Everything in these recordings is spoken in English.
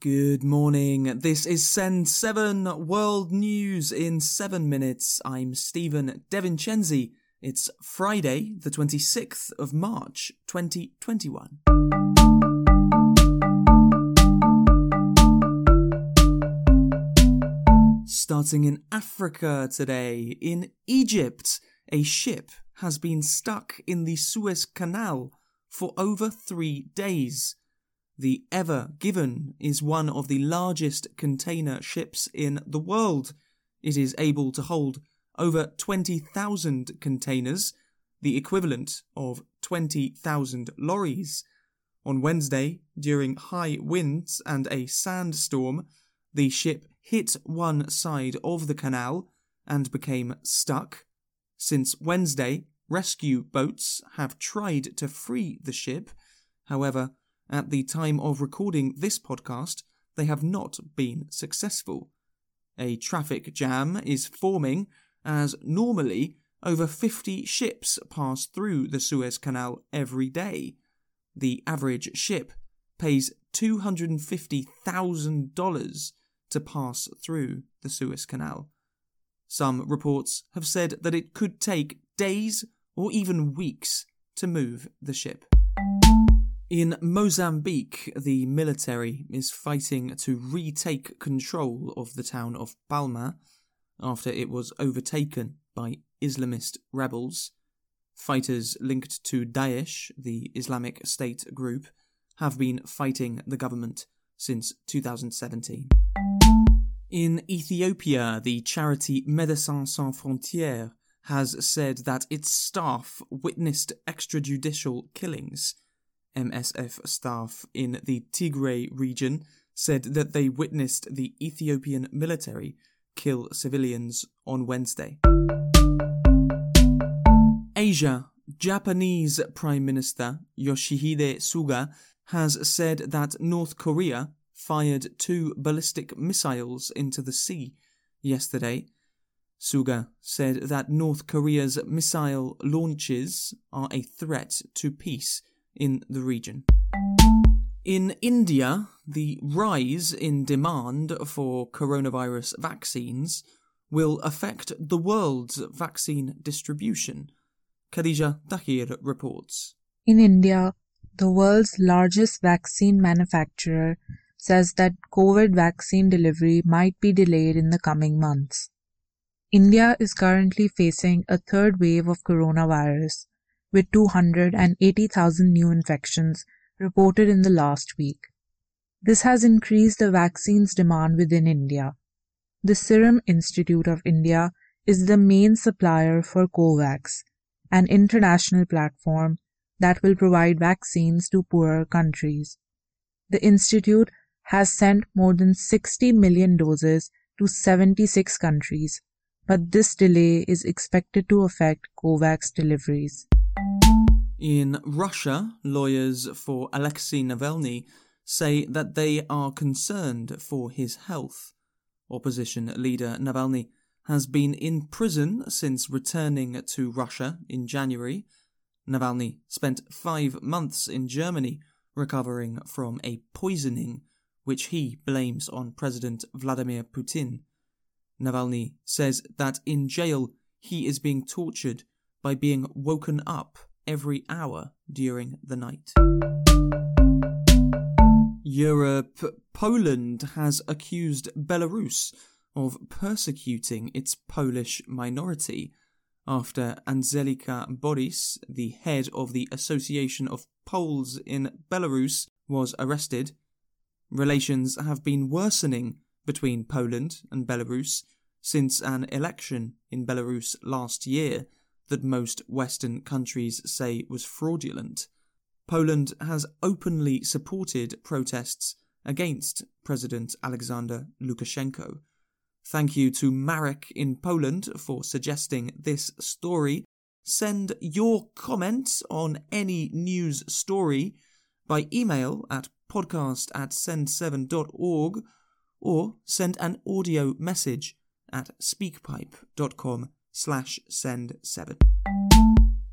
Good morning. This is Send 7 World News in 7 minutes. I'm Stephen DeVincenzi. It's Friday, the 26th of March, 2021. Starting in Africa today, in Egypt, a ship has been stuck in the Suez Canal for over three days. The Ever Given is one of the largest container ships in the world. It is able to hold over 20,000 containers, the equivalent of 20,000 lorries. On Wednesday, during high winds and a sandstorm, the ship hit one side of the canal and became stuck. Since Wednesday, rescue boats have tried to free the ship. However, at the time of recording this podcast, they have not been successful. A traffic jam is forming as normally over 50 ships pass through the Suez Canal every day. The average ship pays $250,000 to pass through the Suez Canal. Some reports have said that it could take days or even weeks to move the ship. In Mozambique, the military is fighting to retake control of the town of Palma after it was overtaken by Islamist rebels. Fighters linked to Daesh, the Islamic State group, have been fighting the government since 2017. In Ethiopia, the charity Médecins Sans Frontières has said that its staff witnessed extrajudicial killings MSF staff in the Tigray region said that they witnessed the Ethiopian military kill civilians on Wednesday. Asia, Japanese Prime Minister Yoshihide Suga has said that North Korea fired two ballistic missiles into the sea yesterday. Suga said that North Korea's missile launches are a threat to peace in the region. In India, the rise in demand for coronavirus vaccines will affect the world's vaccine distribution. Khadija Tahir reports. In India, the world's largest vaccine manufacturer says that COVID vaccine delivery might be delayed in the coming months. India is currently facing a third wave of coronavirus, with 280,000 new infections reported in the last week. This has increased the vaccine's demand within India. The Serum Institute of India is the main supplier for COVAX, an international platform that will provide vaccines to poorer countries. The institute has sent more than 60 million doses to 76 countries, but this delay is expected to affect COVAX deliveries. In Russia, lawyers for Alexei Navalny say that they are concerned for his health. Opposition leader Navalny has been in prison since returning to Russia in January. Navalny spent five months in Germany recovering from a poisoning which he blames on President Vladimir Putin. Navalny says that in jail he is being tortured by being woken up every hour during the night. Europe, Poland has accused Belarus of persecuting its Polish minority after Andżelika Borys, the head of the Association of Poles in Belarus, was arrested. Relations have been worsening between Poland and Belarus since an election in Belarus last year that most Western countries say was fraudulent. Poland has openly supported protests against President Alexander Lukashenko. Thank you to Marek in Poland for suggesting this story. Send your comments on any news story by email at podcast at send7.org or send an audio message at speakpipe.com slash send 7.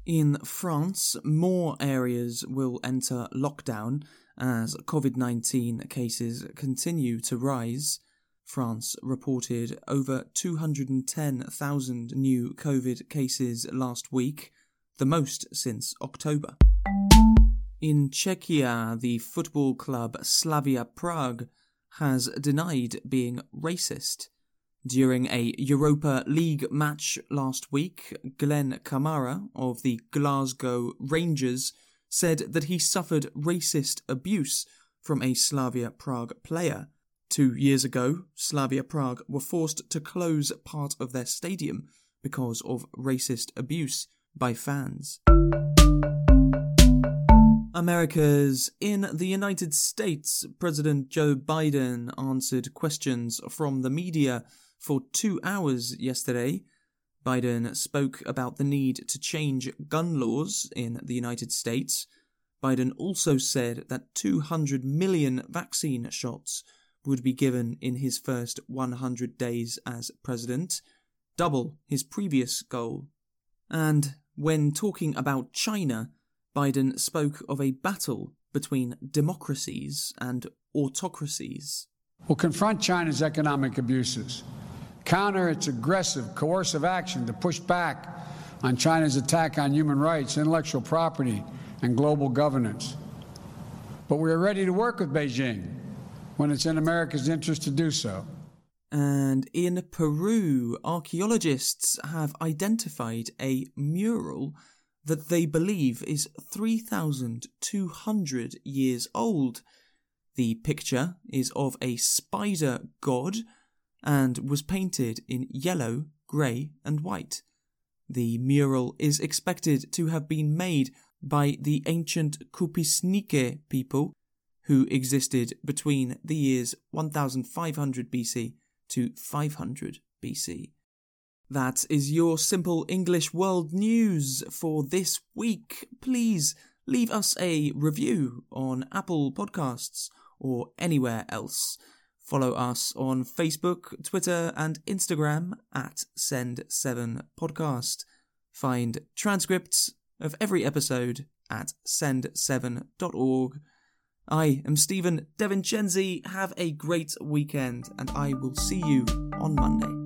In France, more areas will enter lockdown as COVID 19 cases continue to rise. France reported over 210,000 new COVID cases last week, the most since October. In Czechia, the football club Slavia Prague has denied being racist. During a Europa League match last week, Glenn Kamara of the Glasgow Rangers said that he suffered racist abuse from a Slavia Prague player. Two years ago, Slavia Prague were forced to close part of their stadium because of racist abuse by fans. America's in the United States, President Joe Biden answered questions from the media for two hours yesterday. Biden spoke about the need to change gun laws in the United States. Biden also said that 200 million vaccine shots would be given in his first 100 days as president, double his previous goal. And when talking about China, Biden spoke of a battle between democracies and autocracies. We'll confront China's economic abuses, counter its aggressive, coercive action to push back on China's attack on human rights, intellectual property, and global governance. But we are ready to work with Beijing when it's in America's interest to do so. And in Peru, archaeologists have identified a mural that they believe is 3,200 years old. The picture is of a spider god and was painted in yellow, grey, and white. The mural is expected to have been made by the ancient Cupisnique people who existed between the years 1500 BC to 500 BC. That is your simple English world news for this week. Please leave us a review on Apple Podcasts or anywhere else. Follow us on Facebook, Twitter, and Instagram at Send7Podcast. Find transcripts of every episode at send7.org. I am Stephen DeVincenzi. Have a great weekend, and I will see you on Monday.